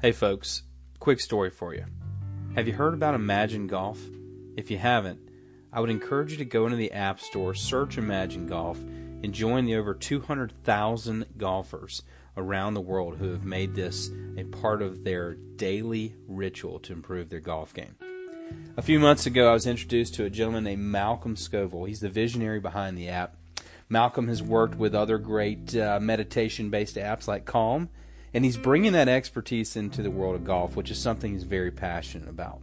Hey, folks, quick story for you. Have you heard about Imagine Golf? If you haven't, I would encourage you to go into the App Store, search Imagine Golf, and join the over 200,000 golfers around the world who have made this a part of their daily ritual to improve their golf game. A few months ago, I was introduced to a gentleman named Malcolm Scoville. He's the visionary behind the app. Malcolm has worked with other great uh, meditation based apps like Calm and he's bringing that expertise into the world of golf, which is something he's very passionate about.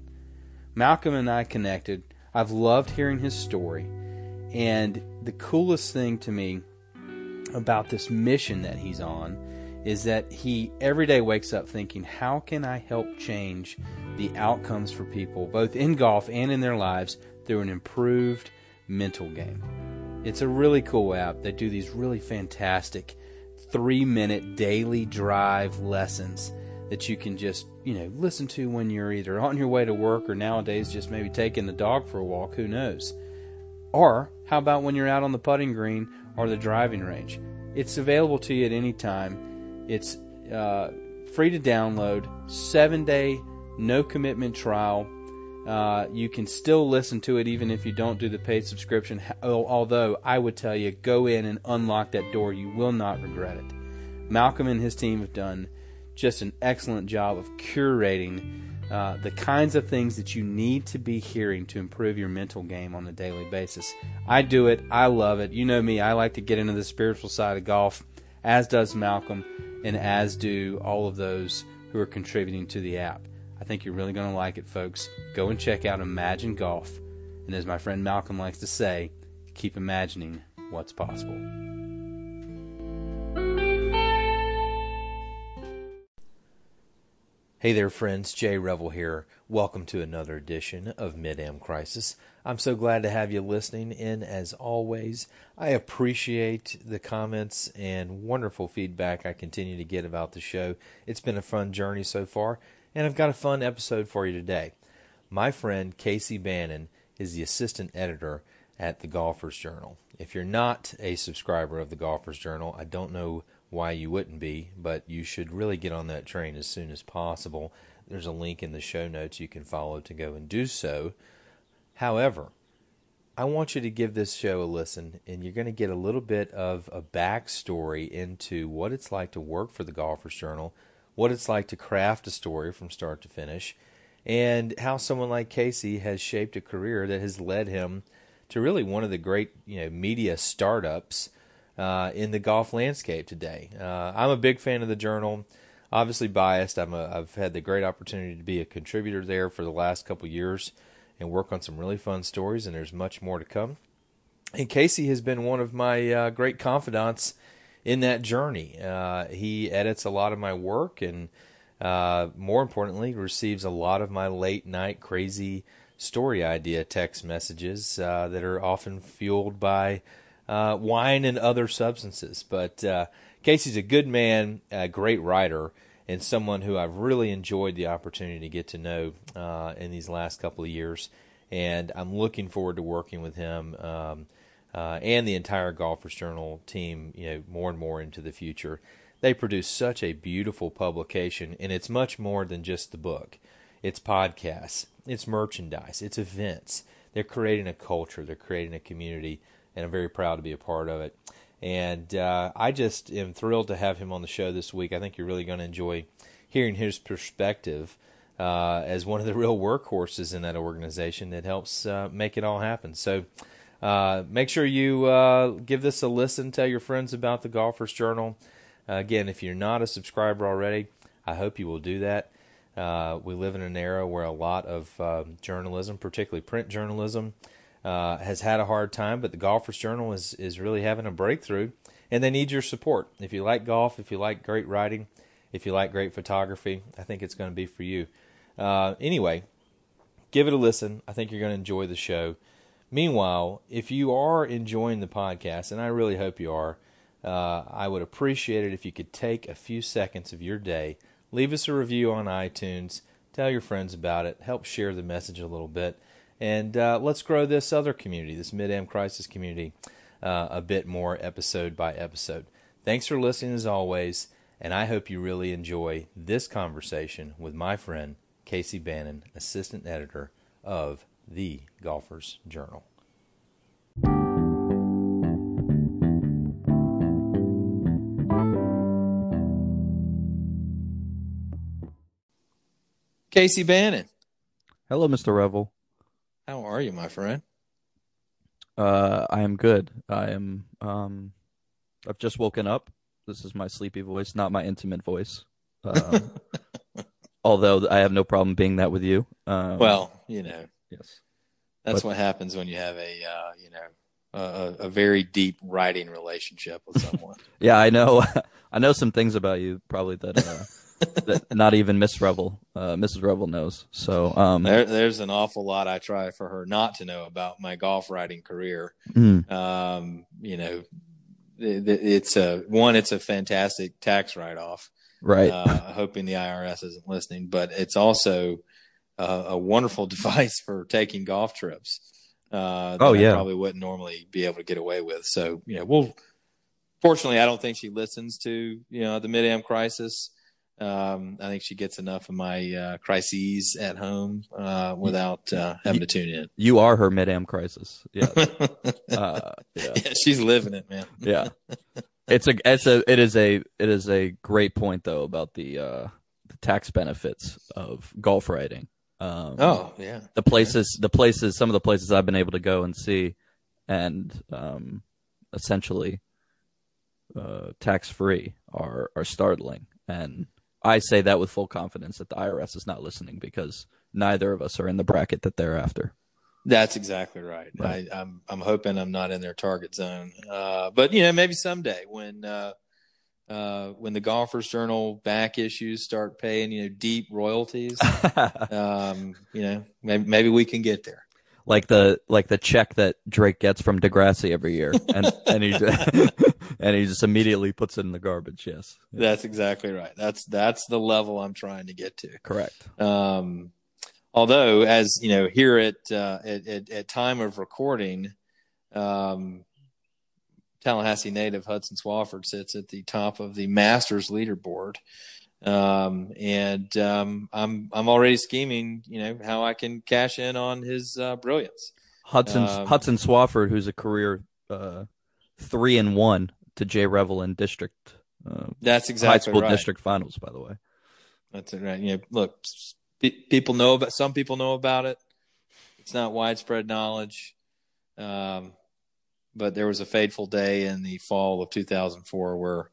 Malcolm and I connected. I've loved hearing his story. And the coolest thing to me about this mission that he's on is that he every day wakes up thinking, how can I help change the outcomes for people, both in golf and in their lives, through an improved mental game? It's a really cool app. They do these really fantastic three minute daily drive lessons that you can just, you know, listen to when you're either on your way to work or nowadays just maybe taking the dog for a walk, who knows. Or how about when you're out on the putting green or the driving range? It's available to you at any time. It's uh, free to download, seven day, no commitment trial. Uh, you can still listen to it even if you don't do the paid subscription. Although I would tell you, go in and unlock that door. You will not regret it. Malcolm and his team have done just an excellent job of curating uh, the kinds of things that you need to be hearing to improve your mental game on a daily basis. I do it. I love it. You know me. I like to get into the spiritual side of golf, as does Malcolm, and as do all of those who are contributing to the app. I think you're really going to like it, folks. Go and check out Imagine Golf. And as my friend Malcolm likes to say, keep imagining what's possible. Hey there, friends. Jay Revel here. Welcome to another edition of Mid Am Crisis. I'm so glad to have you listening in as always. I appreciate the comments and wonderful feedback I continue to get about the show. It's been a fun journey so far, and I've got a fun episode for you today. My friend Casey Bannon is the assistant editor at the Golfers Journal. If you're not a subscriber of the Golfers Journal, I don't know why you wouldn't be, but you should really get on that train as soon as possible. There's a link in the show notes you can follow to go and do so. However, I want you to give this show a listen, and you're going to get a little bit of a backstory into what it's like to work for the Golfers Journal, what it's like to craft a story from start to finish, and how someone like Casey has shaped a career that has led him to really one of the great you know media startups uh, in the golf landscape today. Uh, I'm a big fan of the Journal. Obviously biased. I'm a, I've had the great opportunity to be a contributor there for the last couple years and work on some really fun stories, and there's much more to come. And Casey has been one of my uh, great confidants in that journey. Uh, he edits a lot of my work and, uh, more importantly, receives a lot of my late night crazy story idea text messages uh, that are often fueled by uh, wine and other substances. But uh, Casey's a good man, a great writer, and someone who I've really enjoyed the opportunity to get to know uh, in these last couple of years. And I'm looking forward to working with him. Um, uh, and the entire Golfers Journal team, you know, more and more into the future. They produce such a beautiful publication, and it's much more than just the book. It's podcasts, it's merchandise, it's events. They're creating a culture, they're creating a community, and I'm very proud to be a part of it. And uh, I just am thrilled to have him on the show this week. I think you're really going to enjoy hearing his perspective uh, as one of the real workhorses in that organization that helps uh, make it all happen. So, uh, make sure you uh, give this a listen. Tell your friends about the Golfers Journal. Uh, again, if you're not a subscriber already, I hope you will do that. Uh, we live in an era where a lot of um, journalism, particularly print journalism, uh, has had a hard time, but the Golfers Journal is, is really having a breakthrough, and they need your support. If you like golf, if you like great writing, if you like great photography, I think it's going to be for you. Uh, anyway, give it a listen. I think you're going to enjoy the show. Meanwhile, if you are enjoying the podcast, and I really hope you are, uh, I would appreciate it if you could take a few seconds of your day, leave us a review on iTunes, tell your friends about it, help share the message a little bit, and uh, let's grow this other community, this Mid-Am Crisis community, uh, a bit more episode by episode. Thanks for listening as always, and I hope you really enjoy this conversation with my friend Casey Bannon, assistant editor of the Golfers Journal. Casey Bannon. Hello, Mr. Revel. How are you, my friend? Uh, I am good. I am. Um, I've just woken up. This is my sleepy voice, not my intimate voice. Um, although I have no problem being that with you. Um, well, you know, yes, that's But- what happens when you have a, uh, you know, a, a very deep writing relationship with someone. yeah, I know. I know some things about you, probably that, uh, that not even Miss Revel, uh, Mrs. Revel knows. So, um, there, there's an awful lot I try for her not to know about my golf writing career. mm, Um, you know, it, it's a one. It's a fantastic tax write-off. right. uh, hoping the IRS isn't listening. But it's also uh, a wonderful device for taking golf trips. Uh, that Oh, I probably wouldn't normally be able to get away with. So you know, we'll. Fortunately, I don't think she listens to you know the mid am crisis. Um, I think she gets enough of my uh, crises at home uh, without uh, having to tune in. you are her mid-am crisis. Yeah. Uh, yeah. yeah, she's living it, man. yeah it's a it's a it is a it is a great point though about the uh the tax benefits of golf writing um Oh yeah, the places the places some of the places i've been able to go and see and um essentially uh tax free are are startling and i say that with full confidence that the irs is not listening because neither of us are in the bracket that they're after That's exactly right. Right. I, I'm I'm hoping I'm not in their target zone. Uh, but you know, maybe someday when uh, uh, when the Golfers Journal back issues start paying you know deep royalties, um, you know, maybe maybe we can get there. like the like the check that Drake gets from Degrassi every year, and and he and he just immediately puts it in the garbage. Yes, That's exactly right. That's that's the level I'm trying to get to. correct. Um, although, as you know, here at uh, at, at, at time of recording, um, Tallahassee native Hudson Swafford sits at the top of the Masters leaderboard, um, and um, I'm I'm already scheming, you know, how I can cash in on his uh, brilliance. Hudson Um, Hudson Swafford, who's a career uh, three and one to Jay Revel in district uh, That's high exactly school right. district finals. By the way, That's it, right. You know, look, pe- people know about. Some people know about it. It's not widespread knowledge. Um, but there was a fateful day in the fall of 2004 where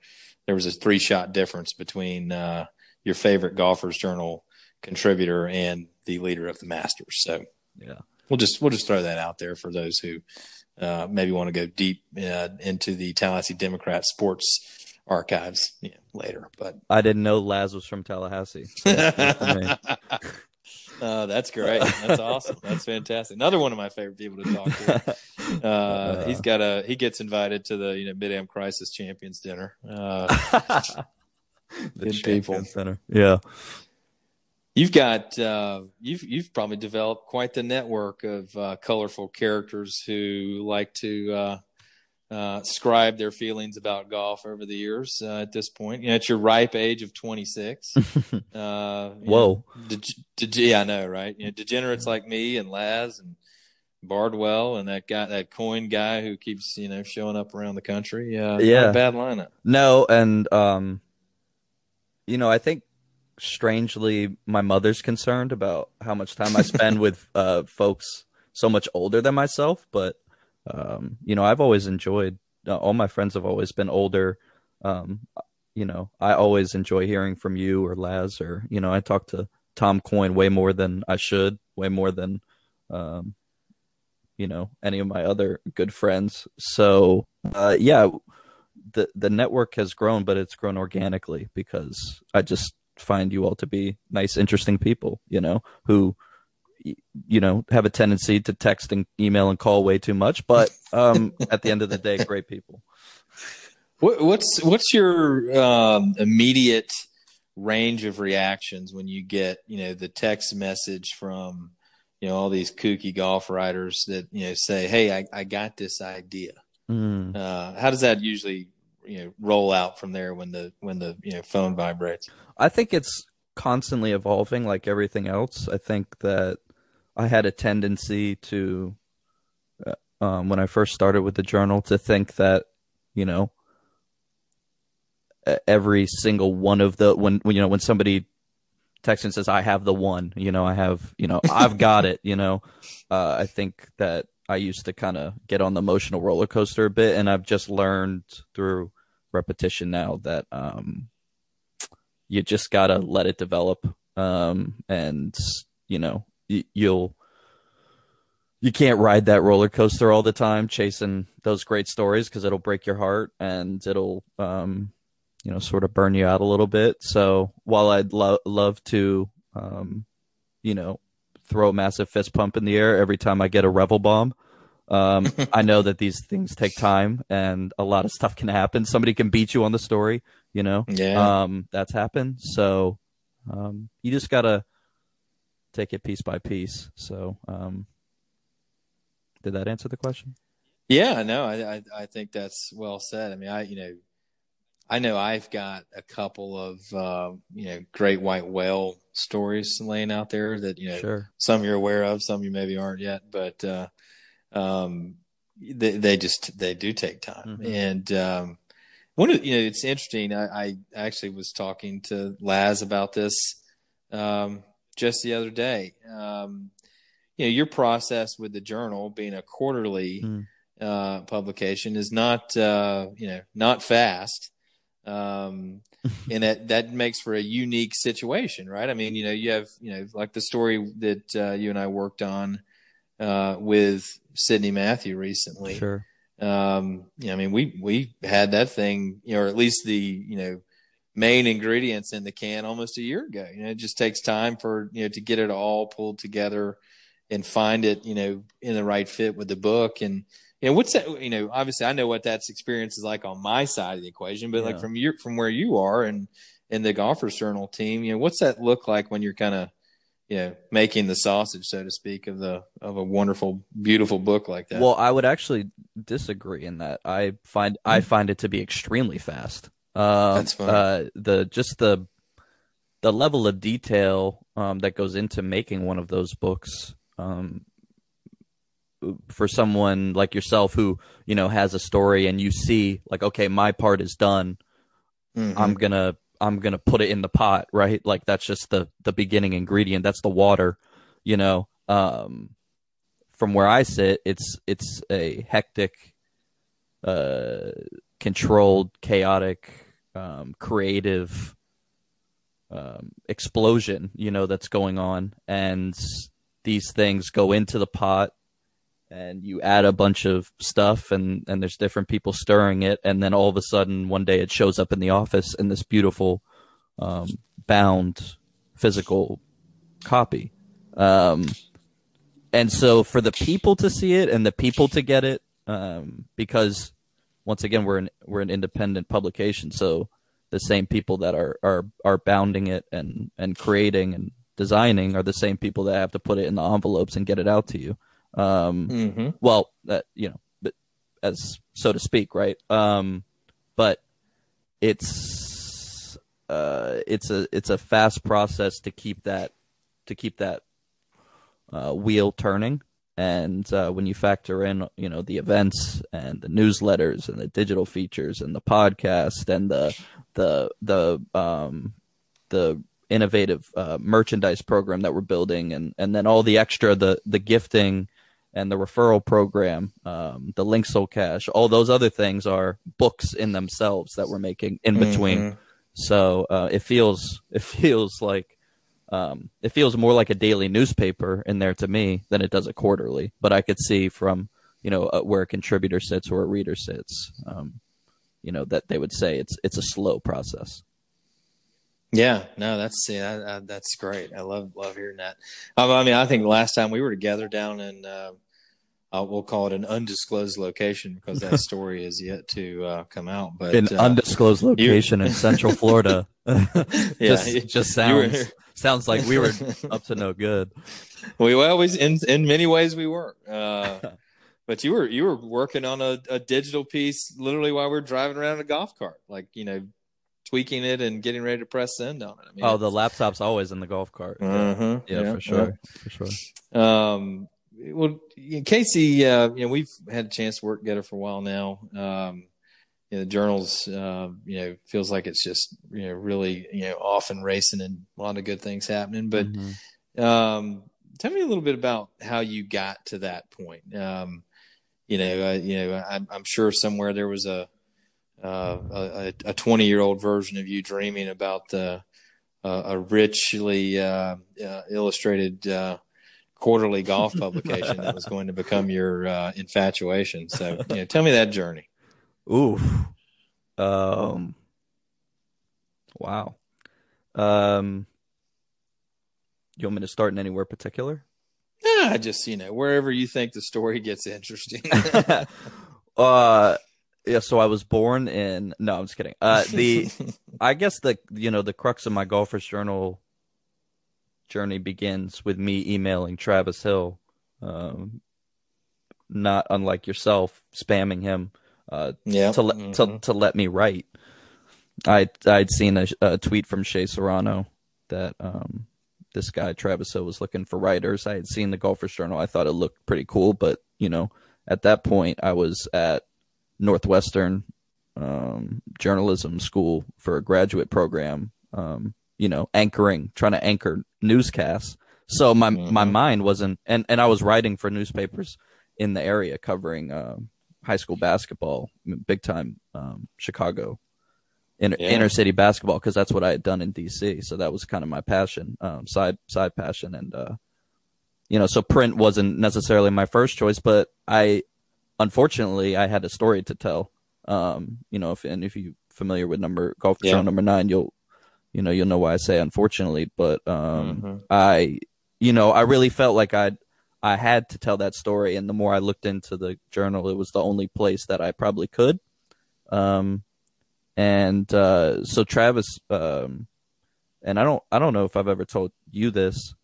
there was a three-shot difference between uh, your favorite Golfers Journal contributor and the leader of the Masters. So yeah, we'll just we'll just throw that out there for those who uh, maybe want to go deep uh, into the Tallahassee Democrat sports archives you know, later. But I didn't know Laz was from Tallahassee. So that's for me. Uh, that's great. That's awesome. That's fantastic. Another one of my favorite people to talk to. Uh, he's got a he gets invited to the you know mid am crisis champions dinner. Uh, the people. Center. Yeah. you've got uh, you've you've probably developed quite the network of uh, colorful characters who like to uh, scribe their feelings about golf over the years. Uh, at this point, you know, at your ripe age of twenty six. Uh, you know, Whoa. Deg- deg- yeah, I know, right? You know, degenerates like me and Laz and Bardwell and that guy, that coin guy who keeps you know showing up around the country. Uh, Yeah. a bad lineup. No, and um, you know, I think strangely, my mother's concerned about how much time I spend with uh folks so much older than myself. But um, you know, I've always enjoyed. Uh, all my friends have always been older. Um, you know, I always enjoy hearing from you or Laz, or you know, I talk to Tom Coyne way more than I should, way more than um, you know, any of my other good friends. So, uh, yeah, the the network has grown, but it's grown organically because I just find you all to be nice, interesting people. You know, who you know have a tendency to text and email and call way too much, but um, at the end of the day, great people. What, what's what's your um, immediate range of reactions when you get you know the text message from you know all these kooky golf writers that you know say, "Hey, I, I got this idea." Mm. Uh, how does that usually you know roll out from there when the when the you know phone vibrates? I think it's constantly evolving, like everything else. I think that I had a tendency to, uh, um, when I first started with the journal, to think that you know every single one of the when, when you know when somebody texts and says I have the one, you know, I have, you know, I've got it, you know. Uh, I think that I used to kind of get on the emotional roller coaster a bit, and I've just learned through repetition now that um, you just gotta let it develop, um, and you know, you'll you can't ride that roller coaster all the time chasing those great stories because it'll break your heart and it'll um, you know sort of burn you out a little bit. So while I'd lo- love to um, you know throw a massive fist pump in the air every time I get a revel bomb. Um, I know that these things take time and a lot of stuff can happen. Somebody can beat you on the story, you know. Yeah. Um, that's happened. So um, you just gotta take it piece by piece. So um, did that answer the question? Yeah, no, I, I I think that's well said. I mean, I you know, I know I've got a couple of uh, you know great white whale stories laying out there that you know Sure. some you're aware of, some you maybe aren't yet, but uh, um, they they just they do take time. Mhm. And um, one of you know it's interesting. I, I actually was talking to Laz about this um, just the other day. Um, you know, your process with the journal being a quarterly Mm. uh, publication is not uh, you know not fast. Um, and that that makes for a unique situation, right? I mean, you know, you have you know like the story that uh, you and I worked on uh, with Sidney Matthew recently. Sure. Um, you know, I mean, we we had that thing, you know, or at least the you know main ingredients in the can almost a year ago. You know, it just takes time for you know to get it all pulled together and find it, you know, in the right fit with the book and. You know, what's that? You know, obviously, I know what that experience is like on my side of the equation, but like from your from where you are and in the golfers journal team, you know, what's that look like when you're kind of, you know, making the sausage, so to speak, of the of a wonderful, beautiful book like that? Well, I would actually disagree in that. I find I hmm. find it to be extremely fast. Um, That's fine. Uh, the just the the level of detail um, that goes into making one of those books um, for someone like yourself who you know has a story and you see like okay my part is done Mhm. i'm gonna i'm gonna put it in the pot right like that's just the the beginning ingredient that's the water you know um from where i sit it's it's a hectic uh controlled chaotic um creative um explosion you know that's going on. And these things go into the pot and you add a bunch of stuff and and there's different people stirring it. And then all of a sudden one day it shows up in the office in this beautiful um, bound physical copy. Um, and so for the people to see it and the people to get it um, because once again we're an we're an independent publication so the same people that are are are bounding it and and creating and designing are the same people that have to put it in the envelopes and get it out to you. Um, Mhm. well that you know as so to speak right? Um but it's uh it's a it's a fast process to keep that to keep that uh wheel turning and uh when you factor in you know the events and the newsletters and the digital features and the podcast and the the the um the innovative uh, merchandise program that we're building and and then all the extra the the gifting and the referral program, um, the Link Soul Cash, all those other things are books in themselves that we're making in between. Mhm. So uh, it feels it feels like um, it feels more like a daily newspaper in there to me than it does a quarterly. But I could see from you know uh, where a contributor sits or a reader sits, um, you know that they would say it's it's a slow process. Yeah, no, that's yeah, uh, that's great. I love love hearing that. Um, I mean, I think last time we were together down in, uh, uh, we'll call it an undisclosed location because that story is yet to uh, come out. But An uh, undisclosed location in Central Florida. just Yeah, just were- sounds sounds like we were up to no good. we we in in many ways we were. Uh, but you were you were working on a, a digital piece literally while we were driving around in a golf cart, like you know, tweaking it and getting ready to press send on it. I mean, oh, the laptop's always in the golf cart. Uh-huh, yeah, yeah, for sure, for sure. Um, well, Casey, uh, you know, we've had a chance to work together for a while now. Um, you know, the journals, uh, you know, feels like it's just, you know, really, you know, off and racing and a lot of good things happening. But, mm-hmm. um, tell me a little bit about how you got to that point. Um, you know, uh, you know, I'm, I'm, sure somewhere there was a, uh, a 20 year old version of you dreaming about the, uh, a richly, uh, illustrated, quarterly golf publication that was going to become your infatuation. So, you know, tell me that journey. Oof. Um. Wow. Um. You want me to start in anywhere particular? Yeah, just you know wherever you think the story gets interesting. uh, yeah. So I was born in. No, I'm just kidding. Uh, the I guess the you know the crux of my golfer's journal journey begins with me emailing Travis Hill, um, not unlike yourself, spamming him uh, to, let mm-hmm. to to let me write. I I'd seen a, a tweet from Shea Serrano that um, this guy Travis Hill was looking for writers. I had seen the Golfers Journal. I thought it looked pretty cool, but you know, at that point, I was at Northwestern um, journalism school for a graduate program. Um, you know, anchoring, trying to anchor newscasts. So my mm-hmm. my mind wasn't, and and I was writing for newspapers in the area covering um, high school basketball, big time um, Chicago inner, yeah. inner city basketball because that's what I had done in DC. So that was kind of my passion, um, side side passion, and uh, you know, so print wasn't necessarily my first choice, but I unfortunately I had a story to tell. Um, you know, if and if you familiar with number golf yeah. show number nine, you'll you know you'll know why I say unfortunately, but um, mm-hmm. I you know I really felt like I'd I had to tell that story, and the more I looked into the journal, it was the only place that I probably could. Um, and uh, so Travis, um, and I don't, I don't know if I've ever told you this,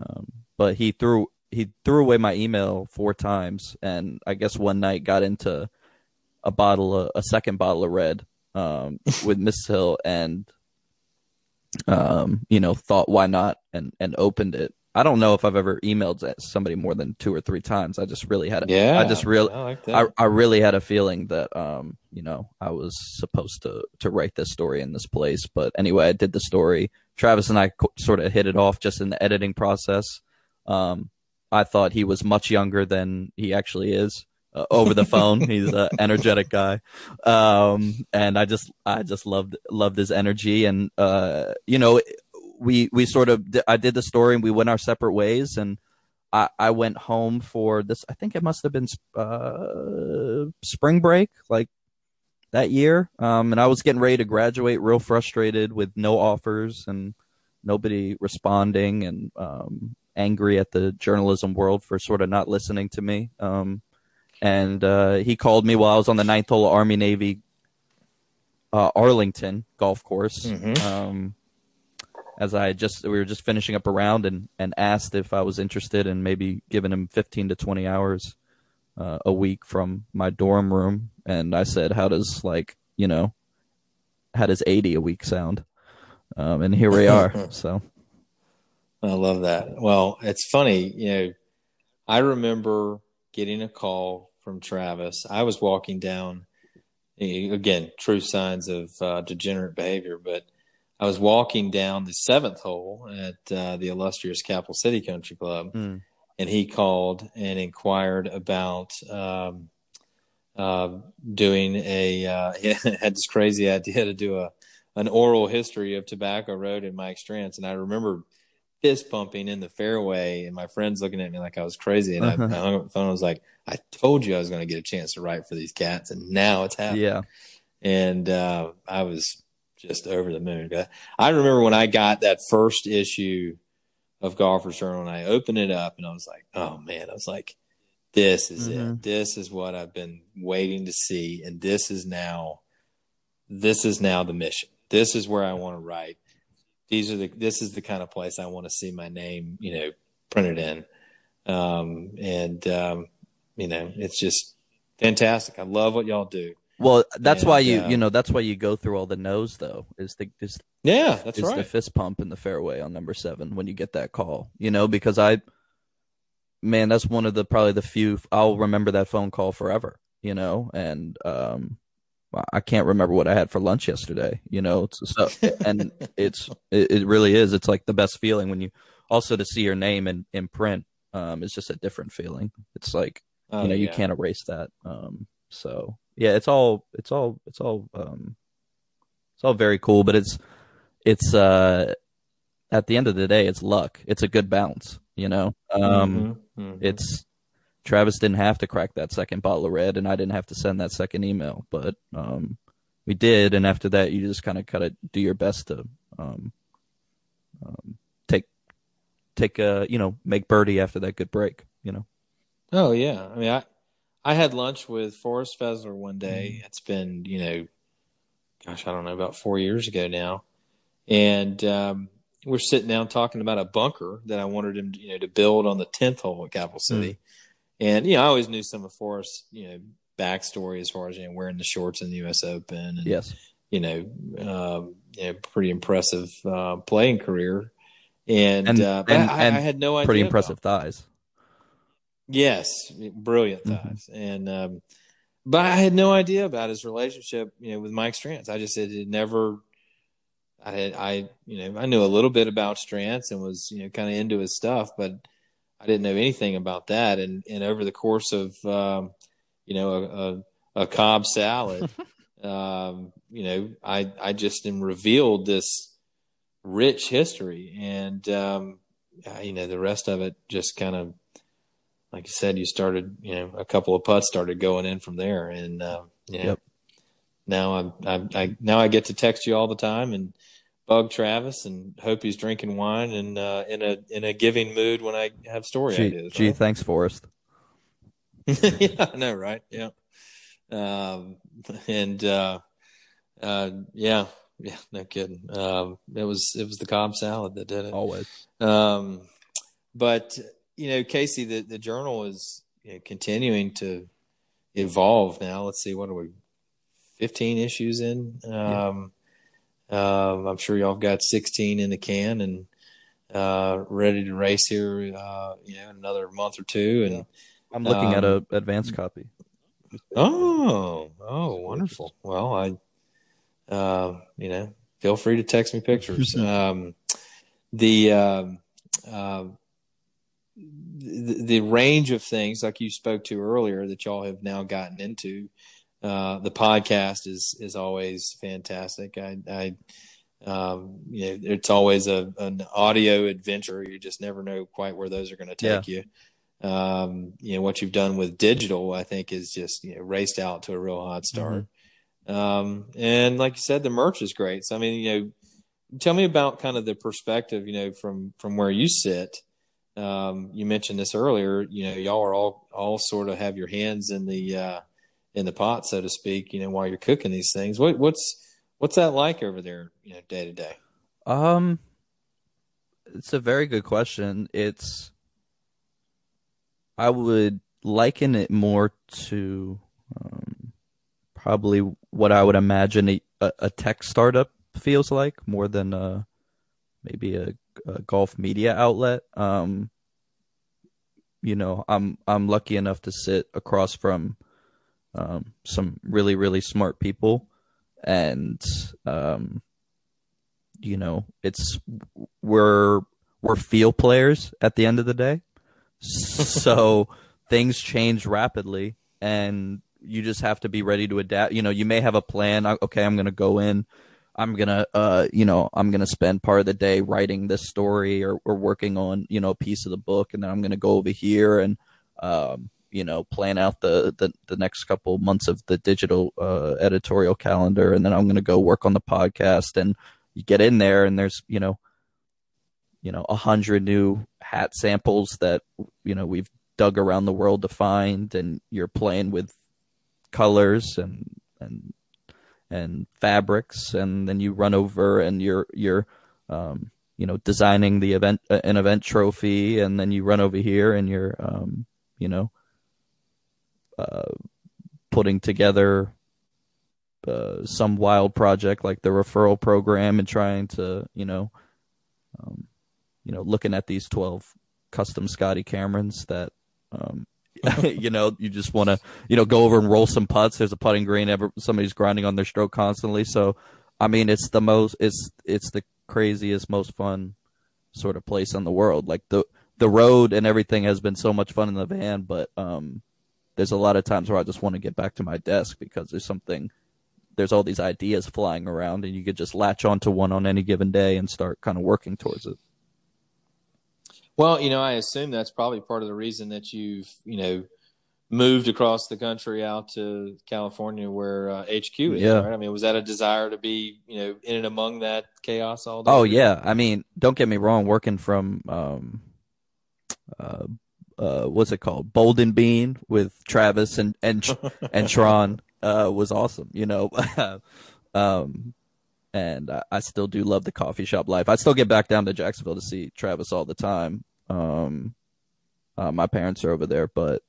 um, but he threw he threw away my email four times, and I guess one night got into a bottle, of, a second bottle of red um, with Miss Hill, and um, you know, thought why not, and and opened it, I don't know if I've ever emailed somebody more than two or three times. I just really had a, yeah, I just really, I, like I, I, really had a feeling that, um, you know, I was supposed to, to write this story in this place. But anyway, I did the story. Travis and I co- sort of hit it off just in the editing process. Um, I thought he was much younger than he actually is. Uh, over the phone. He's an energetic guy. Um, and I just, I just loved, loved his energy. And, uh, you know, we we sort of I did the story and we went our separate ways and I I went home for this I think it must have been uh, spring break like that year um and I was getting ready to graduate real frustrated with no offers and nobody responding and um angry at the journalism world for sort of not listening to me um and uh he called me while I was on the ninth hole Army Navy uh, Arlington golf course mm-hmm. um as I just we were just finishing up a round and and asked if I was interested in maybe giving him 15 to 20 hours uh, a week from my dorm room, and I said, "How does like you know, how does 80 a week sound?" Um, and here we are. so I love that. Well, it's funny, you know. I remember getting a call from Travis. I was walking down again, true signs of uh, degenerate behavior, but I was walking down the seventh hole at uh, the illustrious Capital City Country Club, mm. and he called and inquired about um, uh, doing a. Uh, had this crazy idea to do a an oral history of Tobacco Road and Mike Strantz, and I remember fist pumping in the fairway, and my friends looking at me like I was crazy, and uh-huh. I, I hung up the phone. I was like, "I told you I was going to get a chance to write for these cats, and now it's happening." Yeah, and uh, I was just over the moon. I remember when I got that first issue of Golfers Journal and I opened it up and I was like, oh man, I was like, this is mm-hmm. it. This is what I've been waiting to see. And this is now, this is now the mission. This is where I want to write. These are the, this is the kind of place I want to see my name, you know, printed in. Um, and, um, you know, it's just fantastic. I love what y'all do. Well, that's And, why you uh, you know that's why you go through all the no's though is the is, Yeah, that's is right. the fist pump in the fairway on number seven when you get that call. You know because I, man, that's one of the probably the few I'll remember that phone call forever. You know, and um, I can't remember what I had for lunch yesterday. You know, it's, so and it's it, it really is. It's like the best feeling when you also to see your name in in print. Um, it's just a different feeling. It's like Oh, you know you can't erase that um so yeah it's all it's all it's all um it's all very cool but it's it's uh at the end of the day it's luck. It's a good balance you know? Um Mhm, mhm. it's travis didn't have to crack that second bottle of red and i didn't have to send that second email but um we did and after that you just kind of kind of do your best to um, um take take uh you know make birdie after that good break you know Oh yeah, I mean, I I had lunch with Forrest Fezler one Mm-hmm. day. It's been you know, gosh, I don't know, about four years ago now, and um, we're sitting down talking about a bunker that I wanted him, you know, to build on the tenth hole at Capital Mm. City, and you know, I always knew some of Forrest's, you know, backstory as far as you know wearing the shorts in the U.S. Open, and yes you know, um, you know, pretty impressive uh, playing career, and, And- uh, and- I, and I had no idea. pretty about impressive thighs Yes, brilliant Mhm. and um, but I had no idea about his relationship, you know, with Mike Strantz. I just had never. I had I you know I knew a little bit about Strantz and was you know kind of into his stuff, but I didn't know anything about that. And and over the course of um, you know a a, a Cobb salad, um, you know I I just am revealed this rich history, and um, uh, you know the rest of it just kind of like you said, you started, you know, a couple of putts started going in from there, and uh, you know, Yep. now I'm, I'm, I now I get to text you all the time and bug Travis and hope he's drinking wine and uh, in a in a giving mood when I have story gee, ideas. gee right? thanks forrest yeah, I know, right? Yeah, um, and uh, uh, yeah, yeah, no kidding. Um, it was it was the Cobb salad that did it. always Um, but you know, Casey, the the journal is you know, continuing to evolve. Now, let's see, what are we? Fifteen issues in. Um, um, I'm sure y'all have got sixteen in the can and uh, ready to race here. Uh, you know, in another month or two. And i'm looking at a Um, advanced copy oh, oh, wonderful. Well, I, uh, you know, feel free to text me pictures. um, the um, uh, the, the range of things, like you spoke to earlier, that y'all have now gotten into. Uh, the podcast is is always fantastic. I, I um, you know, it's always a an audio adventure. You just never know quite where those are going to take you. Um, you know what you've done with digital, I think, is just you know raced out to a real hot start. Um, and like you said, the merch is great. So I mean, you know, tell me about kind of the perspective, you know, from from where you sit. Um, you mentioned this earlier. You know, y'all are all all sort of have your hands in the uh, in the pot, so to speak. You know, while you're cooking these things. What what's what's that like over there? You know, day to day. Um, it's a very good question. It's, I would liken it more to um, probably what I would imagine a, a, tech startup feels like, more than uh maybe a, a golf media outlet. Um, you know, I'm I'm lucky enough to sit across from um, some really really smart people, and um, you know, it's we're we're field players at the end of the day. So things change rapidly and you just have to be ready to adapt. You know, you may have a plan. Okay, I'm going to go in. I'm to uh, you know, I'm to spend part of the day writing this story or or working on, you know, a piece of the book and then I'm to go over here and um you know, plan out the, the, the next couple months of the digital uh, editorial calendar, and then I'm to go work on the podcast. And you get in there, and there's you know, you know, a hundred new hat samples that you know we've dug around the world to find, and you're playing with colors and and and fabrics, and then you run over and you're you're um, you know designing the event uh, an event trophy, and then you run over here and you're um, you know uh, putting together uh, some wild project like the referral program and trying to, you know, um, you know, looking at these 12 custom Scotty Camerons that, um, you know, you just want to, you know, go over and roll some putts. There's a putting green. Ever somebody's grinding on their stroke constantly. So, I mean, it's the most, it's, it's the craziest, most fun sort of place in the world. Like the, the road and everything has been so much fun in the van, but, um, there's a lot of times where I just want to get back to my desk because there's something, there's all these ideas flying around and you could just latch onto one on any given day and start kind of working towards it. Well, you know, I assume that's probably part of the reason that you've, you know, moved across the country out to California where uh, HQ is, yeah. right? I mean, was that a desire to be, you know, in and among that chaos all day? Oh, yeah. I mean, don't get me wrong, working from, um, uh, uh, what's it called? Bolden Bean with Travis and, and, and Tron, uh, was awesome, you know, um, and I, I, still do love the coffee shop life. I still get back down to Jacksonville to see Travis all the time. Um, uh, my parents are over there, but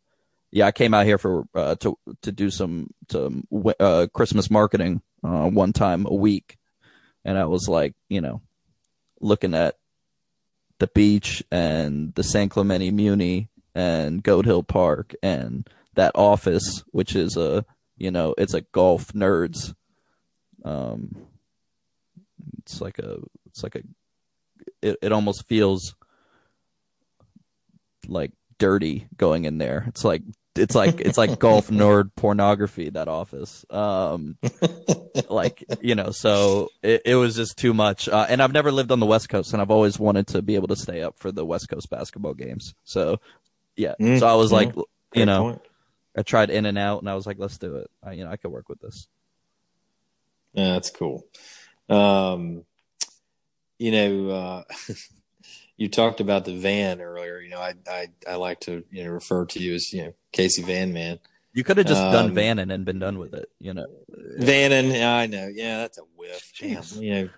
yeah, I came out here for uh, to to do some to uh, Christmas marketing uh, one time a week, and I was like, you know, looking at the beach and the San Clemente Muni and Goat Hill Park and that office, which is a you know it's a golf nerds um it's like a it's like a it, it almost feels like dirty going in there. It's like it's like it's like golf nerd pornography that office. Um like you know so it, it was just too much. Uh, and i've never lived on the west coast and i've always wanted to be able to stay up for the west coast basketball games. So yeah. Mm, so i was like you know point. i tried in and out and i was like let's do it. I, you know i could work with this. Yeah that's cool. Um you know, uh, you talked about the van earlier. You know, I, I, I like to, you know, refer to you as, you know, Casey Van Man. You could have just um, done Vannon and been done with it, you know. Vannon, I know. Yeah, that's a whiff. Jeez. You know,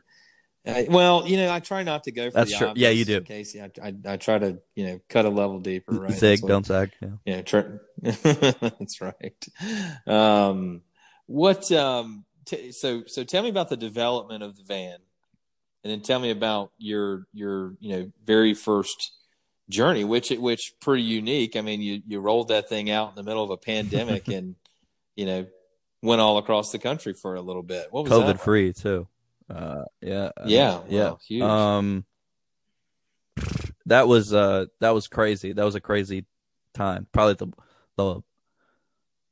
I, well, you know, I try not to go for that's the true. Yeah, you do, Casey. I, I, I try to, you know, cut a level deeper. Right? Zig, what, don't zag. Yeah, yeah. Try, that's right. Um, what? Um, t- so, so tell me about the development of the van and then tell me about your your you know very first journey, which which pretty unique. I mean, you you rolled that thing out in the middle of a pandemic, and you know went all across the country for a little bit. What was COVID that? free too? Uh, yeah, yeah, yeah, huge. Um, that was uh that was crazy. That was a crazy time. Probably the the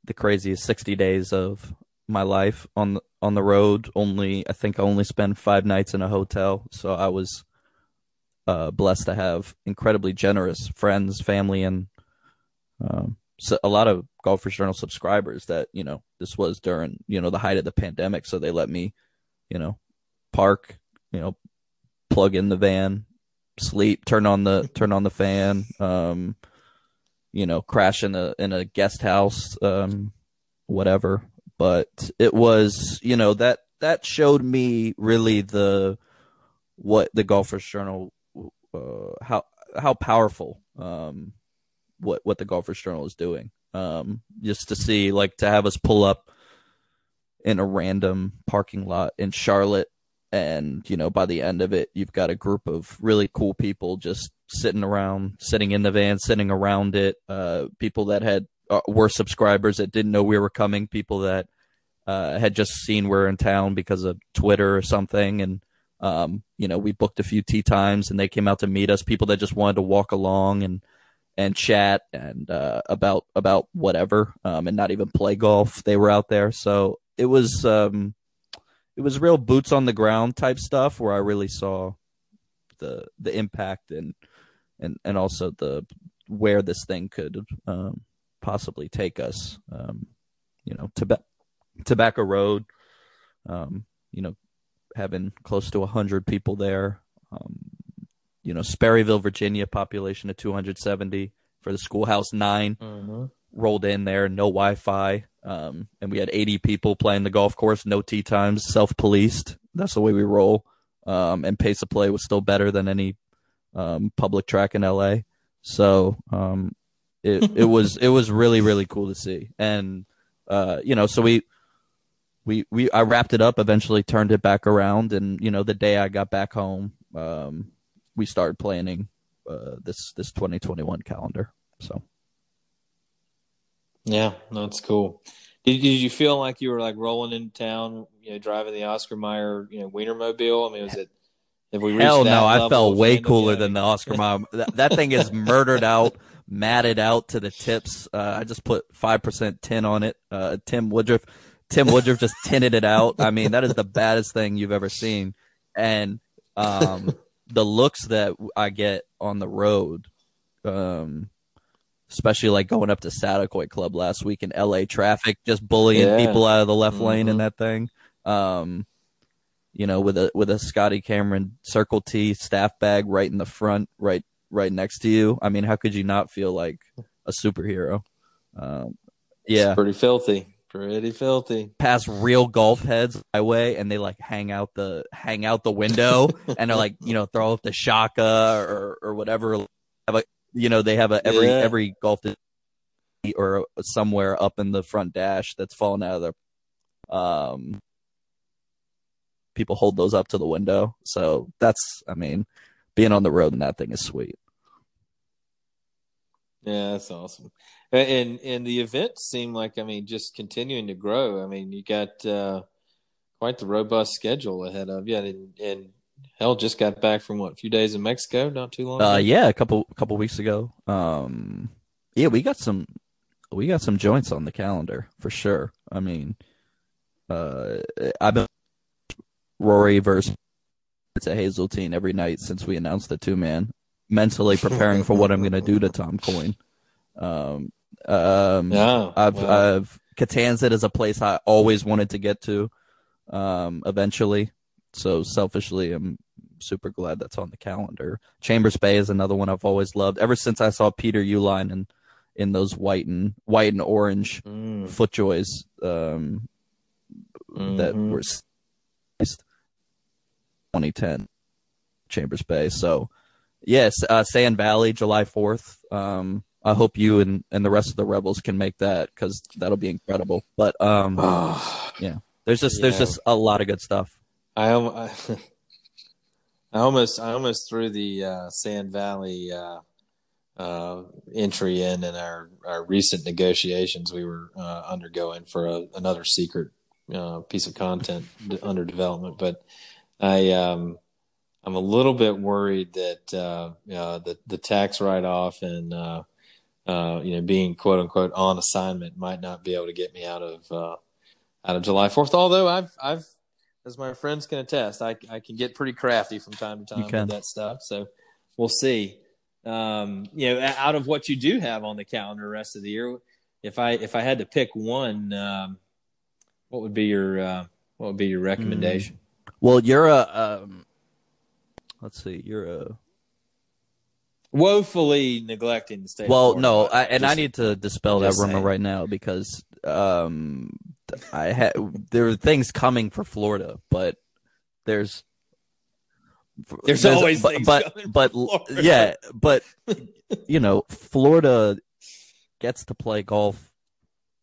the craziest sixty days of my life on the on the road. Only I think I only spent five nights in a hotel, so I was uh, blessed to have incredibly generous friends, family, and um, so a lot of Golfers Journal subscribers. That you know this was during you know the height of the pandemic, so they let me you know park, you know, plug in the van, sleep, turn on the turn on the fan, um, you know, crash in a in a guest house, um, whatever but it was you know that that showed me really the what the golfers journal uh, how how powerful um, what what the golfers journal is doing. Um, just to see like to have us pull up in a random parking lot in Charlotte and you know by the end of it you've got a group of really cool people just sitting around sitting in the van sitting around it uh, people that had uh, were subscribers that didn't know we were coming, people that uh, had just seen we're in town because of Twitter or something, and um, you know we booked a few tee times and they came out to meet us. People that just wanted to walk along and and chat and uh, about about whatever, um, and not even play golf. They were out there, so it was um, it was real boots on the ground type stuff where I really saw the the impact and and and also the where this thing could um, possibly take us. Um, you know, Tobacco, Tobacco Road. Um, you know, having close to hundred people there. Um, you know, Sperryville, Virginia, population of 270 for the schoolhouse 9 mm-hmm. rolled in there, no Wi-Fi, um, and we had 80 people playing the golf course, no tee times, self-policed. That's the way we roll. Um, and pace of play was still better than any um, public track in LA. So um, it it was it was really really cool to see, and uh, you know, so we we we I wrapped it up, eventually turned it back around, and you know, the day I got back home, um, we started planning uh, this this 2021 calendar. So Yeah, that's cool. Did, did you feel like you were like rolling into town, you know, driving the Oscar Mayer, you know, Wienermobile? I mean, was it? Have we reached hell no, I felt way cooler than the Oscar Mayer. that, that thing is murdered out, matted out to the tips. Uh, I just put five percent tin on it. Uh, Tim Woodruff, Tim Woodruff just tinted it out. I mean, that is the baddest thing you've ever seen, and um, the looks that I get on the road, um, especially like going up to Saticoy Club last week in L.A. traffic, just bullying Yeah. people out of the left lane in Mhm. that thing. Um, you know, with a with a Scotty Cameron Circle T staff bag right in the front, right right next to you. I mean, how could you not feel like a superhero? Um, yeah, It's pretty filthy. Pretty filthy. pass real golf heads my way, and they like hang out the hang out the window, and they're like, you know, throw up the shaka or or whatever. Have a, you know, they have a every Yeah. every golf or somewhere up in the front dash that's fallen out of their um people hold those up to the window. So that's I mean, being on the road in that thing is sweet. Yeah, that's awesome. And and the events seem like I mean just continuing to grow. I mean, you got uh, quite the robust schedule ahead of you, and, and hell, just got back from what a few days in Mexico not too long. Uh ago. yeah, a couple couple weeks ago. Um yeah, we got some we got some joints on the calendar for sure. I mean, uh I've been Rory versus it's a Hazeltine every night since we announced the two man. Mentally preparing for what I'm gonna do to Tom Coyne. Um um Yeah, I've well, I've Catanzit is a place I always wanted to get to, um, eventually. So selfishly, I'm super glad that's on the calendar. Chambers Bay is another one I've always loved ever since I saw Peter Uihlein in in those white and white and orange mm, footjoys um, that mhm. were 2010 Chambers Bay. So yes, uh, Sand Valley, July 4th. Um, I hope you and, and the rest of the Revels can make that because that'll be incredible. But um, Oh, there's just there's Yeah. just a lot of good stuff. I, I, I almost I almost threw the uh, Sand Valley uh, uh, entry in in our, our recent negotiations we were uh, undergoing for a, another secret uh, piece of content under development, but I um, I'm a little bit worried that uh, uh, the the tax write off and uh, uh, you know being quote unquote on assignment might not be able to get me out of uh, out of July Fourth. Although I've I've as my friends can attest, I I can get pretty crafty from time to time with that stuff. So we'll see. Um, you know, out of what you do have on the calendar the rest of the year, if I if I had to pick one, um, what would be your uh, what would be your recommendation? Well, you're a um, let's see, you're a Woefully neglecting the state. well, no, I, and I need to dispel that rumor saying. right now because um, I had there are things coming for Florida, but there's There's always but, things but but yeah, but you know, Florida gets to play golf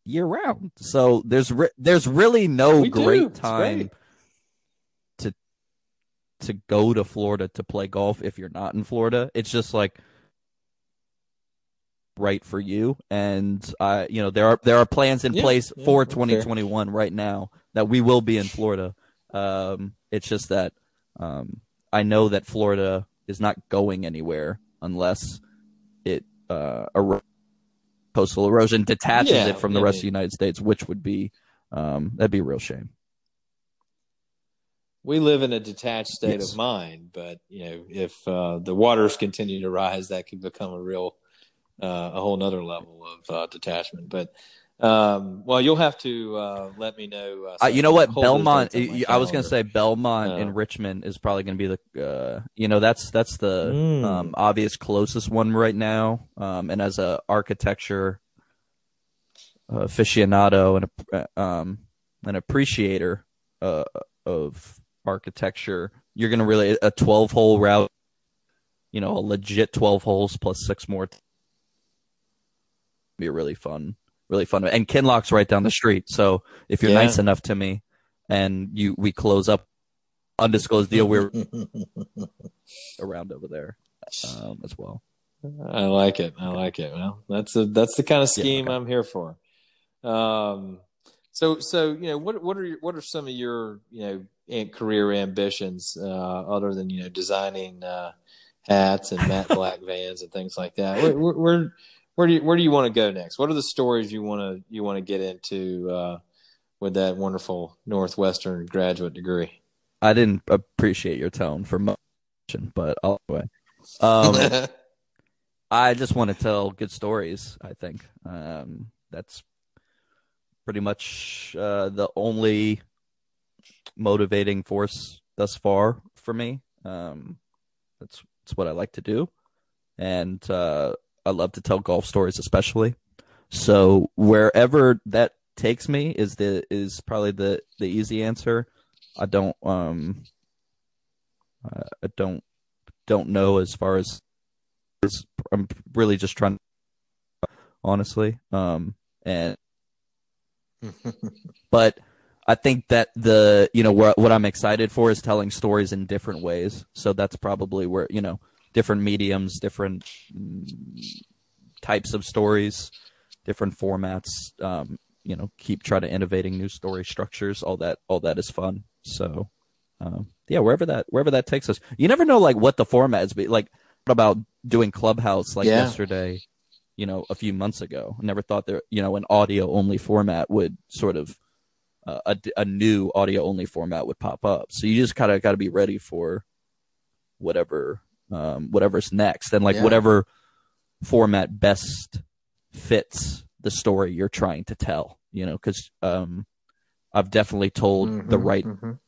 year round, so there's re- there's really no We great time to go to Florida to play golf if you're not in Florida. It's just like right for you and I you know there are there are plans in Yeah, place yeah, for that's fair. 2021 right now that we will be in Florida. Um it's just that um I know that Florida is not going anywhere unless it uh ero- coastal erosion detaches Yeah, it from the rest of the United States, which would be um that'd be a real shame. We live in a detached state Yes. of mind, but you know, if uh, the waters continue to rise, that could become a real, uh, a whole nother level of uh, detachment. But um, well, you'll have to uh, let me know. Uh, Uh, you know what, Belmont. dates on my I was going to say Belmont Uh, in Richmond is probably going to be the. Uh, you know, that's that's the Mm. um, obvious closest one right now. Um, and as a architecture uh, aficionado and a, uh, um, an appreciator uh, of architecture, you're going to really a 12 hole route. You know, a legit 12 holes plus six more. be a really fun, really fun. And Kinloch's right down the street, so if you're Yeah. nice enough to me, and you we close up undisclosed deal, we're around over there um, as well. I like it. I like it. Well, that's a that's the kind of scheme okay. I'm here for. Um, so so you know what what are your, what are some of your you know career ambitions uh, other than you know designing uh, hats and matte black vans and things like that? Where, where, where where do you where do you want to go next? What are the stories you want to you want to get into uh, with that wonderful Northwestern graduate degree? I didn't appreciate your tone for much, but I'll anyway. Um, I just want to tell good stories. I think um, that's pretty much uh, the only motivating force thus far for me. Um, that's that's what I like to do, and uh, I love to tell golf stories, especially. So wherever that takes me is the is probably the the easy answer. I don't um uh, I don't don't know as far as, as I'm really just trying honestly um and but I think that the you know what what I'm excited for is telling stories in different ways. So that's probably where you know different mediums, different mm, types of stories, different formats. Um, you know, keep trying to innovating new story structures. All that all that is fun. So um, yeah, wherever that wherever that takes us, you never know like what the formats be. Like what about doing Clubhouse like Yeah. yesterday? You know, a few months ago, I never thought there you know an audio only format would sort of uh, a, a new audio only format would pop up. So you just kind of got to be ready for whatever um, whatever's next, and like Yeah. whatever format best fits the story you're trying to tell. You know, because um, I've definitely told the Mhm, right mhm.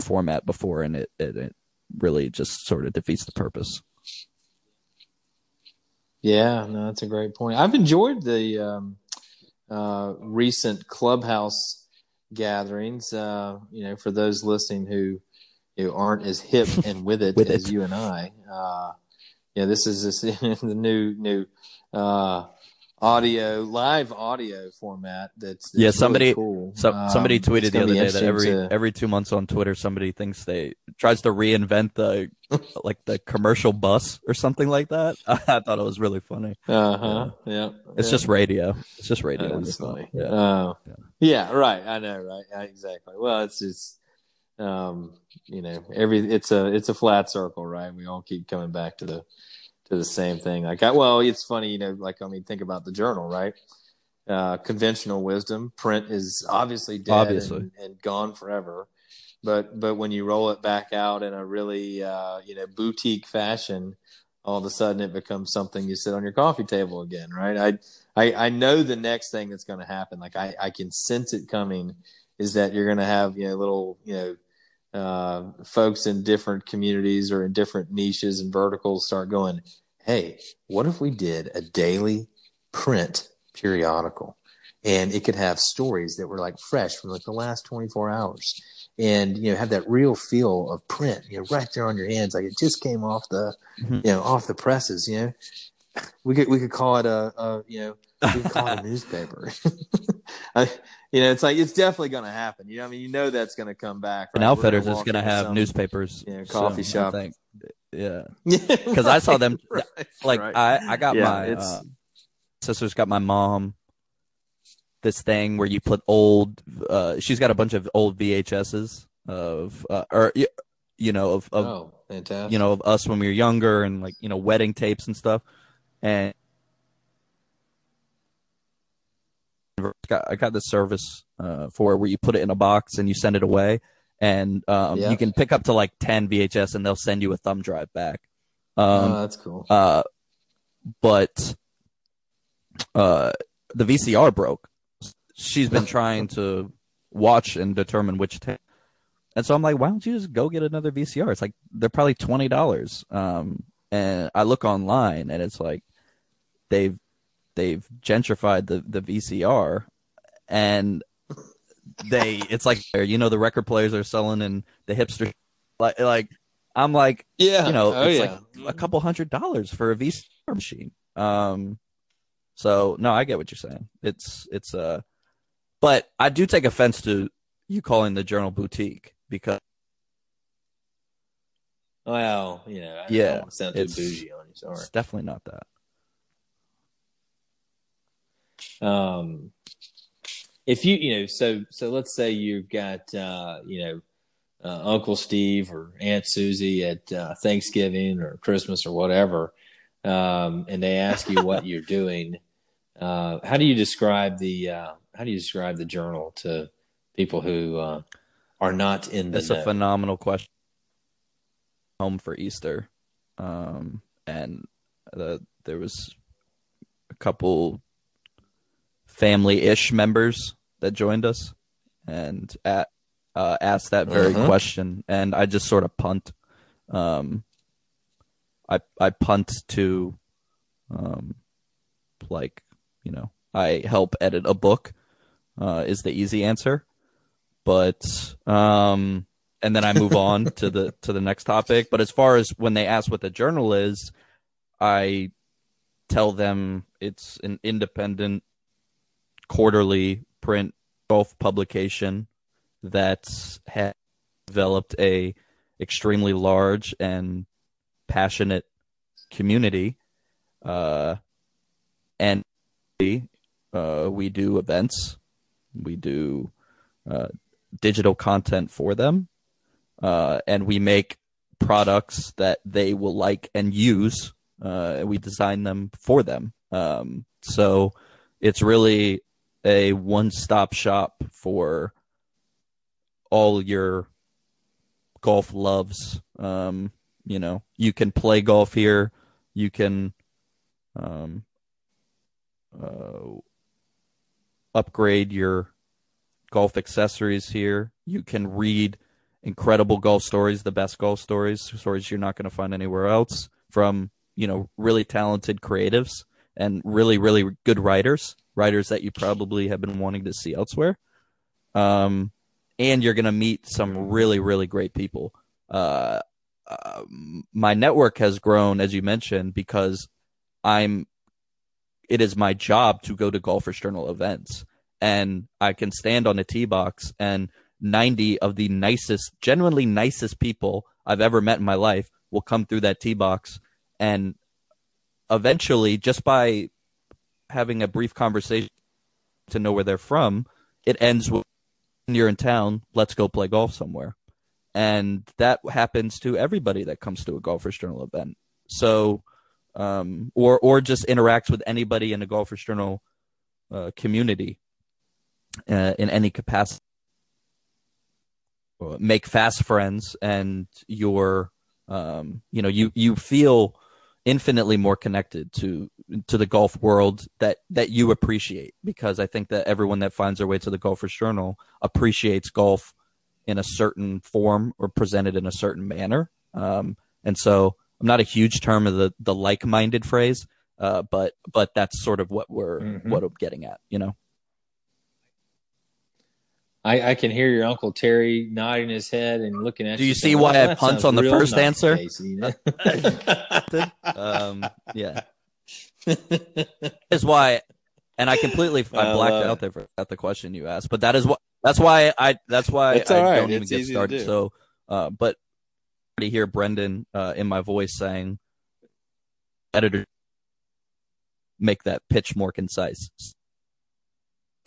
format before, and it, it it really just sort of defeats the purpose. Yeah, no, that's a great point. I've enjoyed the um, uh, recent clubhouse gatherings. Uh, you know, for those listening who who aren't as hip and with it With as it. you and I. Uh, yeah, this is this the new new uh, audio live audio format. That's, that's Yeah, really somebody- cool. So Um, somebody it's tweeted the other day that every to- every two months on Twitter somebody thinks they tries to reinvent the like the commercial bus or something like that. I thought it was really funny. Uh huh. Yeah. It's yeah. just radio. It's just radio. That's funny. Yeah. Oh, Yeah. yeah. right. I know, right? Yeah, exactly. Well, it's just, um, you know, every it's a it's a flat circle, right? We all keep coming back to the to the same thing. Like, I, well, it's funny, you know, like I mean, think about the journal, right? Uh, conventional wisdom, print is obviously dead Obviously. And, and gone forever. But but when you roll it back out in a really uh, you know boutique fashion, all of a sudden it becomes something you sit on your coffee table again, right? I I, I know the next thing that's going to happen. Like I, I can sense it coming. Is that you're going to have you know little you know uh, folks in different communities or in different niches and verticals start going, hey, what if we did a daily print periodical, and it could have stories that were like fresh from like the last 24 hours, and you know have that real feel of print, you know, right there on your hands, like it just came off the Mhm. you know off the presses, you know we could we could call it a, a you know we could call it a newspaper. I, you know, it's like it's definitely going to happen. You know, I mean, you know that's going to come back. And right? We're Outfitters is going to have some- newspapers. you know, coffee soon, I shop. think. Yeah. Because I saw them- right, Like right. I, I got Yeah, my it's- uh, sister's got my mom this thing where you put old. Uh, she's got a bunch of old VHSs of, uh, or you know, of, of oh, fantastic. you know of us when we were younger and like you know wedding tapes and stuff and got, I got this service uh, for where you put it in a box and you send it away and um, Yeah. you can pick up to like 10 VHS and they'll send you a thumb drive back um, oh, that's cool. uh, but uh, the VCR broke. She's been trying to watch and determine which tape. And so I'm like, why don't you just go get another VCR? It's like they're probably twenty dollars. Um, and I look online and it's like they've they've gentrified the the VCR, and they it's like you know the record players are selling and the hipster like like I'm like Yeah, you know, oh it's yeah. like a couple hundred dollars for a VCR machine. Um, So no, I get what you're saying. It's it's uh, but I do take offense to you calling the journal boutique because Well, you know, I Yeah, don't want to sound too it's- bougie on you. Sorry. it's definitely not that. Um, if you you know, so so let's say you've got uh, you know uh, Uncle Steve or Aunt Susie at uh, Thanksgiving or Christmas or whatever, um, and they ask you what you're doing. Uh, how do you describe the uh, how do you describe the journal to people who uh, are not in the That's a phenomenal question. Home for Easter, um, and the, there was a couple family-ish members that joined us, and at uh, asked that very Mhm. question, and I just sort of punt. Um, I I punt to, um, like you know, I help edit a book, uh, is the easy answer, but um, and then I move on to the to the next topic. But as far as when they ask what the journal is, I tell them it's an independent quarterly print golf publication that has developed a extremely large and passionate community uh and uh we do events. We do uh digital content for them uh and we make products that they will like and use uh we design them for them. Um so it's really a one-stop shop for all your golf loves. Um, you know, you can play golf here. You can um, uh, upgrade your golf accessories here. You can read incredible golf stories, the best golf stories, stories you're not going to find anywhere else from, you know, really talented creatives and really, really good writers, writers that you probably have been wanting to see elsewhere. Um, and you're going to meet some really, really great people. Uh, um, my network has grown, as you mentioned, because I'm. It is my job to go to Golfers Journal events, and I can stand on a tee box, and 90 of the nicest, genuinely nicest people I've ever met in my life will come through that tee box, and eventually, just by having a brief conversation to know where they're from, it ends with you're in town, let's go play golf somewhere. And that happens to everybody that comes to a Golfers Journal event. So, um, or or just interacts with anybody in a Golfers Journal uh, community uh, in any capacity. Make fast friends, and you're, um, you know, you you feel infinitely more connected to to the golf world that that you appreciate because I think that everyone that finds their way to the Golfers Journal appreciates golf in a certain form or presented in a certain manner. Um, and so I'm not a huge term of the the like minded phrase, uh, but but that's sort of what we're Mhm. what I'm getting at, you know. I, I can hear your uncle Terry nodding his head and looking at Do you. you see why "Well, I punt on the first nice, answer?" Casey," you know? Um, yeah, is why, and I completely I I blacked out there for at the question you asked, but that is what that's why I that's why It's I right. don't even get started. do. So, uh, but I already hear Brendan uh, in my voice saying, "Editor, make that pitch more concise,"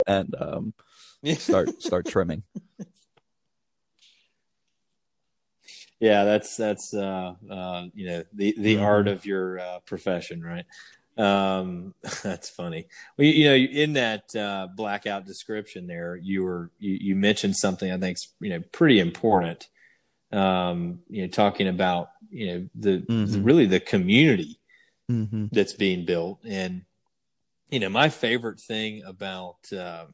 and um, start start trimming. yeah, that's that's uh, uh, you know the the art of your uh, profession, right? Um, that's funny. Well, you, you know, in that uh, blackout description there, you were you, you mentioned something I think's you know pretty important. Um, you know, talking about you know the, Mhm. really the community Mm-hmm. that's being built. And you know, my favorite thing about uh,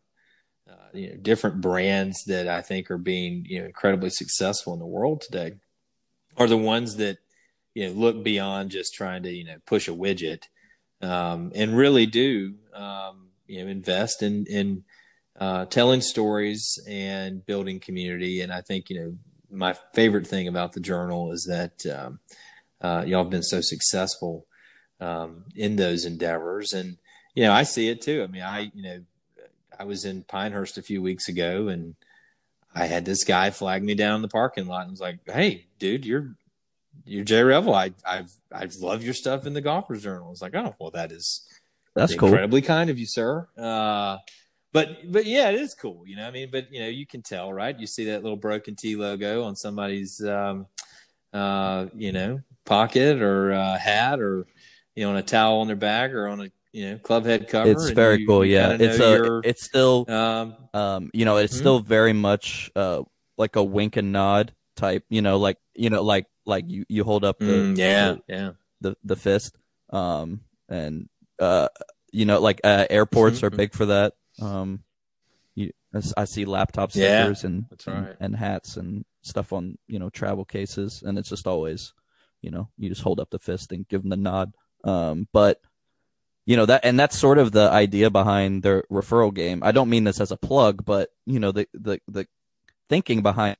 uh, you know different brands that I think are being you know incredibly successful in the world today are the ones that you know look beyond just trying to you know push a widget um, and really do um, you know invest in in uh, telling stories and building community. And I think you know my favorite thing about the journal is that um, uh, y'all have been so successful um, in those endeavors. And you know, I see it too. I mean, I you know, I was in Pinehurst a few weeks ago, and I had this guy flag me down in the parking lot and was like, "Hey, dude, you're you're Jay Revel. I I've I love your stuff in the Golfers Journal." It's like, "Oh, well, that is That's cool. incredibly kind of you, sir." Uh, but but yeah, it is cool. You know, I mean, but you know, you can tell, right? You see that little broken T logo on somebody's, um, uh, you know, pocket or uh, hat, or you know, on a towel on their bag, or on a you know club head cover. It's very you- cool. Yeah, it's a, your, it's still, um, um, you know, it's Mhm. still very much uh like a wink and nod type. You know, like you know, like like you you hold up the mm, yeah, the, yeah. the the fist, um, and uh, you know, like uh, airports are Mhm. big for that. Um, you, I see laptop Yeah, stickers and that's and- and hats and stuff on you know travel cases, and it's just always, you know, you just hold up the fist and give them the nod. Um, but you know that, and that's sort of the idea behind their referral game. I don't mean this as a plug, but you know the the the thinking behind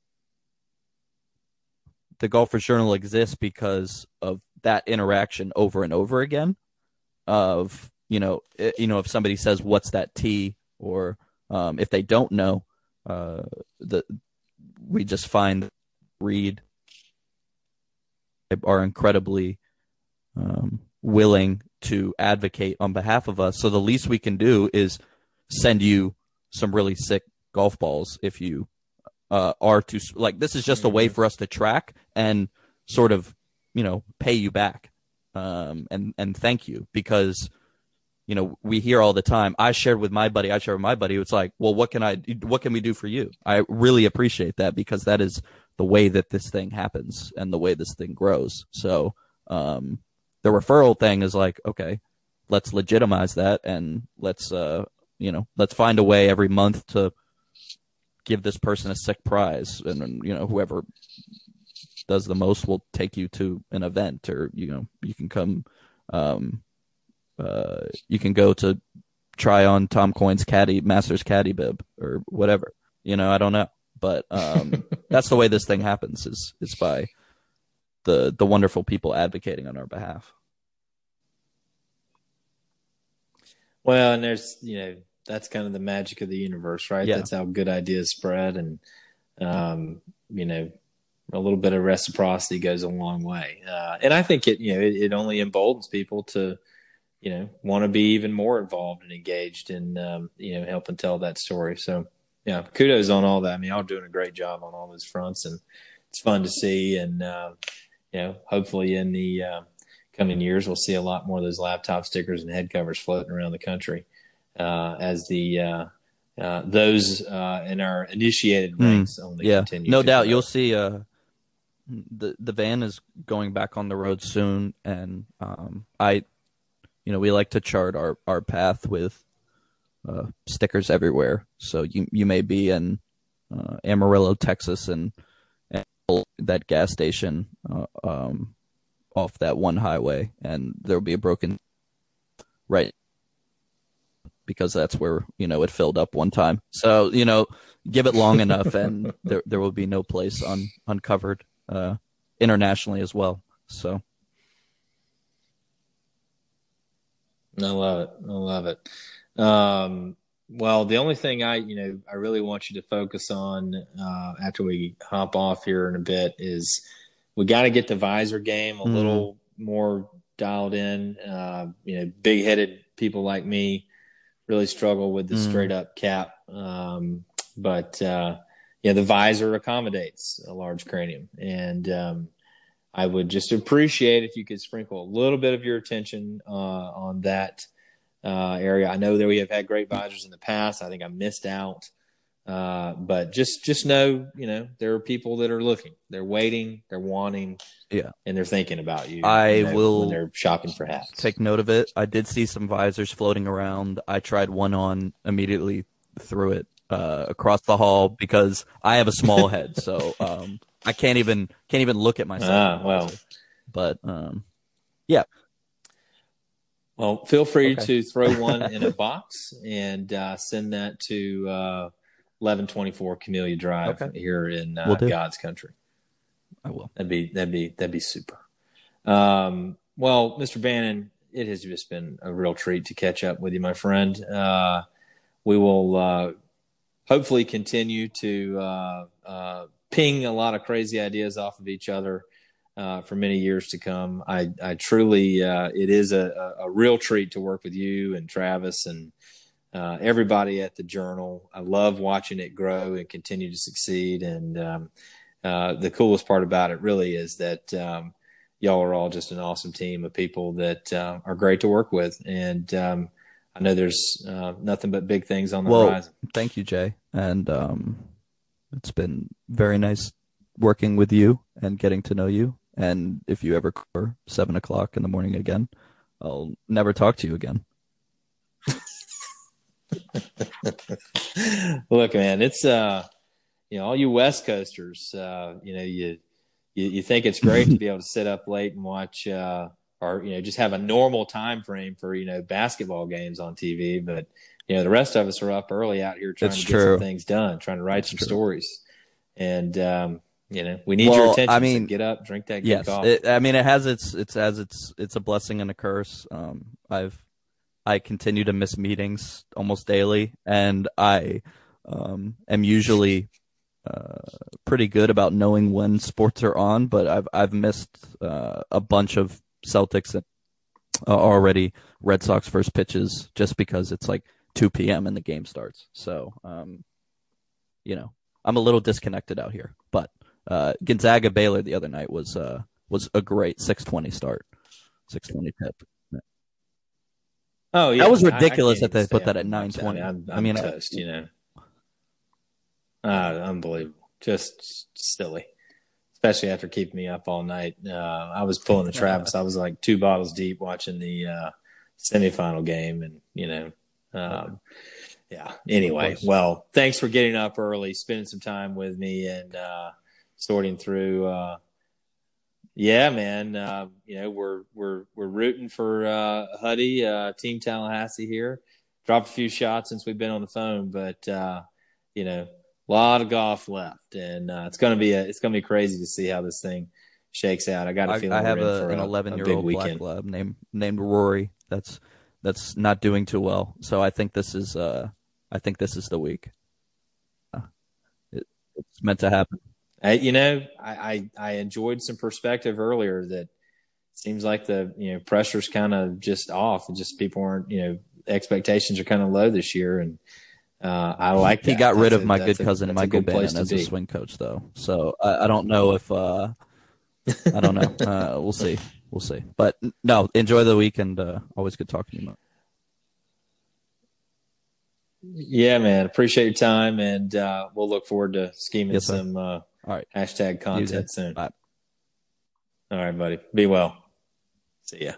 the Golfers Journal exists because of that interaction over and over again. Of you know, i- you know, if somebody says, "What's that T?" or um, if they don't know, uh, the we just find read are incredibly um, willing to advocate on behalf of us. So the least we can do is send you some really sick golf balls if you uh, are to like. This is just a way for us to track and sort of you know pay you back um, and and thank you because you know we hear all the time. I shared with my buddy. I shared with my buddy. It's like, well, what can I? What can we do for you? I really appreciate that because that is the way that this thing happens and the way this thing grows. So um, the referral thing is like, okay, let's legitimize that and let's uh, you know let's find a way every month to give this person a sick prize and then, you know whoever does the most will take you to an event or you know you can come um uh you can go to try on Tom Coyne's caddy masters caddy bib or whatever. You know I don't know. But um that's the way this thing happens is is by the the wonderful people advocating on our behalf. Well, and there's you know that's kind of the magic of the universe, right? Yeah. That's how good ideas spread, and um, you know, a little bit of reciprocity goes a long way. Uh, and I think it you know it, it only emboldens people to you know want to be even more involved and engaged in um, you know helping tell that story. So yeah, kudos on all that. I mean, y'all doing a great job on all those fronts, and it's fun to see. And uh, you know, hopefully in the uh, coming years, we'll see a lot more of those laptop stickers and head covers floating around the country as the uh, uh, those uh, in our initiated Mm, ranks only yeah continue. no doubt grow. you'll see uh the the van is going back on the road soon and um i you know we like to chart our our path with uh stickers everywhere so you you may be in uh amarillo texas and, and that gas station uh, um off that one highway and there'll be a broken right because that's where you know it filled up one time so you know give it long enough and there there will be no place un, uncovered uh internationally as well so I love it. I love it. Um, well, the only thing I, you know, I really want you to focus on uh, after we hop off here in a bit is we got to get the visor game a Mhm. little more dialed in. Uh, you know, big headed people like me really struggle with the Mhm. straight up cap. Um, but uh, yeah, the visor accommodates a large cranium, and um, I would just appreciate if you could sprinkle a little bit of your attention uh, on that uh, area. I know that we have had great visors in the past. I think I missed out, uh, but just just know, you know, there are people that are looking, they're waiting, they're wanting, Yeah. and they're thinking about you. I will when they're shopping for hats. take note of it i did see some visors floating around i tried one on immediately threw it uh across the hall because i have a small head so um i can't even can't even look at myself Ah, well. but um yeah. Well, feel free Okay. to throw one in a box and uh, send that to uh, 1124 Camellia Drive Okay. here in uh, Will. God's country. i will That'd be that'd be that'd be super. Um, well, Mr. Bannon, it has just been a real treat to catch up with you, my friend. Uh, we will uh, hopefully continue to uh, uh, ping a lot of crazy ideas off of each other uh, for many years to come. I, I truly, uh, it is a, a, real treat to work with you and Travis and uh, everybody at the Journal. I love watching it grow and continue to succeed. And um, uh, the coolest part about it really is that um, y'all are all just an awesome team of people that uh, are great to work with. And um, I know there's uh, nothing but big things on the well, horizon. Thank you, Jay. And um, it's been very nice working with you and getting to know you. And if you ever call seven o'clock in the morning again, I'll never talk to you again. Look, man, it's uh, you know, all you West Coasters, uh, you know, you, you you think it's great to be able to sit up late and watch, uh, or you know, just have a normal time frame for you know basketball games on TV, but you know, the rest of us are up early out here trying That's to true. get some things done, trying to write That's some true. stories, and um, you know, we need Well, your attention. I so mean, get up, drink that good yes, coffee. it, I mean it has its it's as it's it's a blessing and a curse. Um, I've I continue to miss meetings almost daily, and I um, am usually uh, pretty good about knowing when sports are on. But I've I've missed uh, a bunch of Celtics and uh, already Red Sox first pitches just because it's like 2 p.m. and the game starts. So um, you know I'm a little disconnected out here, but uh, Gonzaga Baylor the other night was uh, was a great 6:20 start, 6:20 tip. Oh, yeah, that was I- I ridiculous that they put that at and watch 9:20. I'm, I I'm mean, I- toast, you know. Uh, unbelievable, just silly. Especially after keeping me up all night. Uh, I was pulling the Travis. I was like two bottles deep watching the uh, semifinal game, and you know, um, yeah. Anyway, well, thanks for getting up early, spending some time with me, and uh, sorting through. Yeah, man. Uh, you know, we're we're we're rooting for uh, Huddy, uh, Team Tallahassee here. Dropped a few shots since we've been on the phone, but uh, you know, a lot of golf left, and uh, it's gonna be a, it's gonna be crazy to see how this thing shakes out. I got a feeling I have we're in a, an 11 year old black lab named named Rory. That's that's not doing too well. So I think this is uh I think this is the week. Uh, it, it's meant to happen. I, you know, I, I I enjoyed some perspective earlier that seems like the you know pressure's kind of just off, and just people aren't you know expectations are kind of low this year, and uh, I like that. He got rid That's of a- my good cousin a Michael good Bannon as a swing coach, though. So I, I don't know if uh I don't know. Uh, we'll see. We'll see. But no, enjoy the weekend. Uh, always good talking to you. Yeah, man. Appreciate your time, and uh, we'll look forward to scheming Yes, some uh, All right. hashtag content soon. Bye. All right, buddy. Be well. See ya.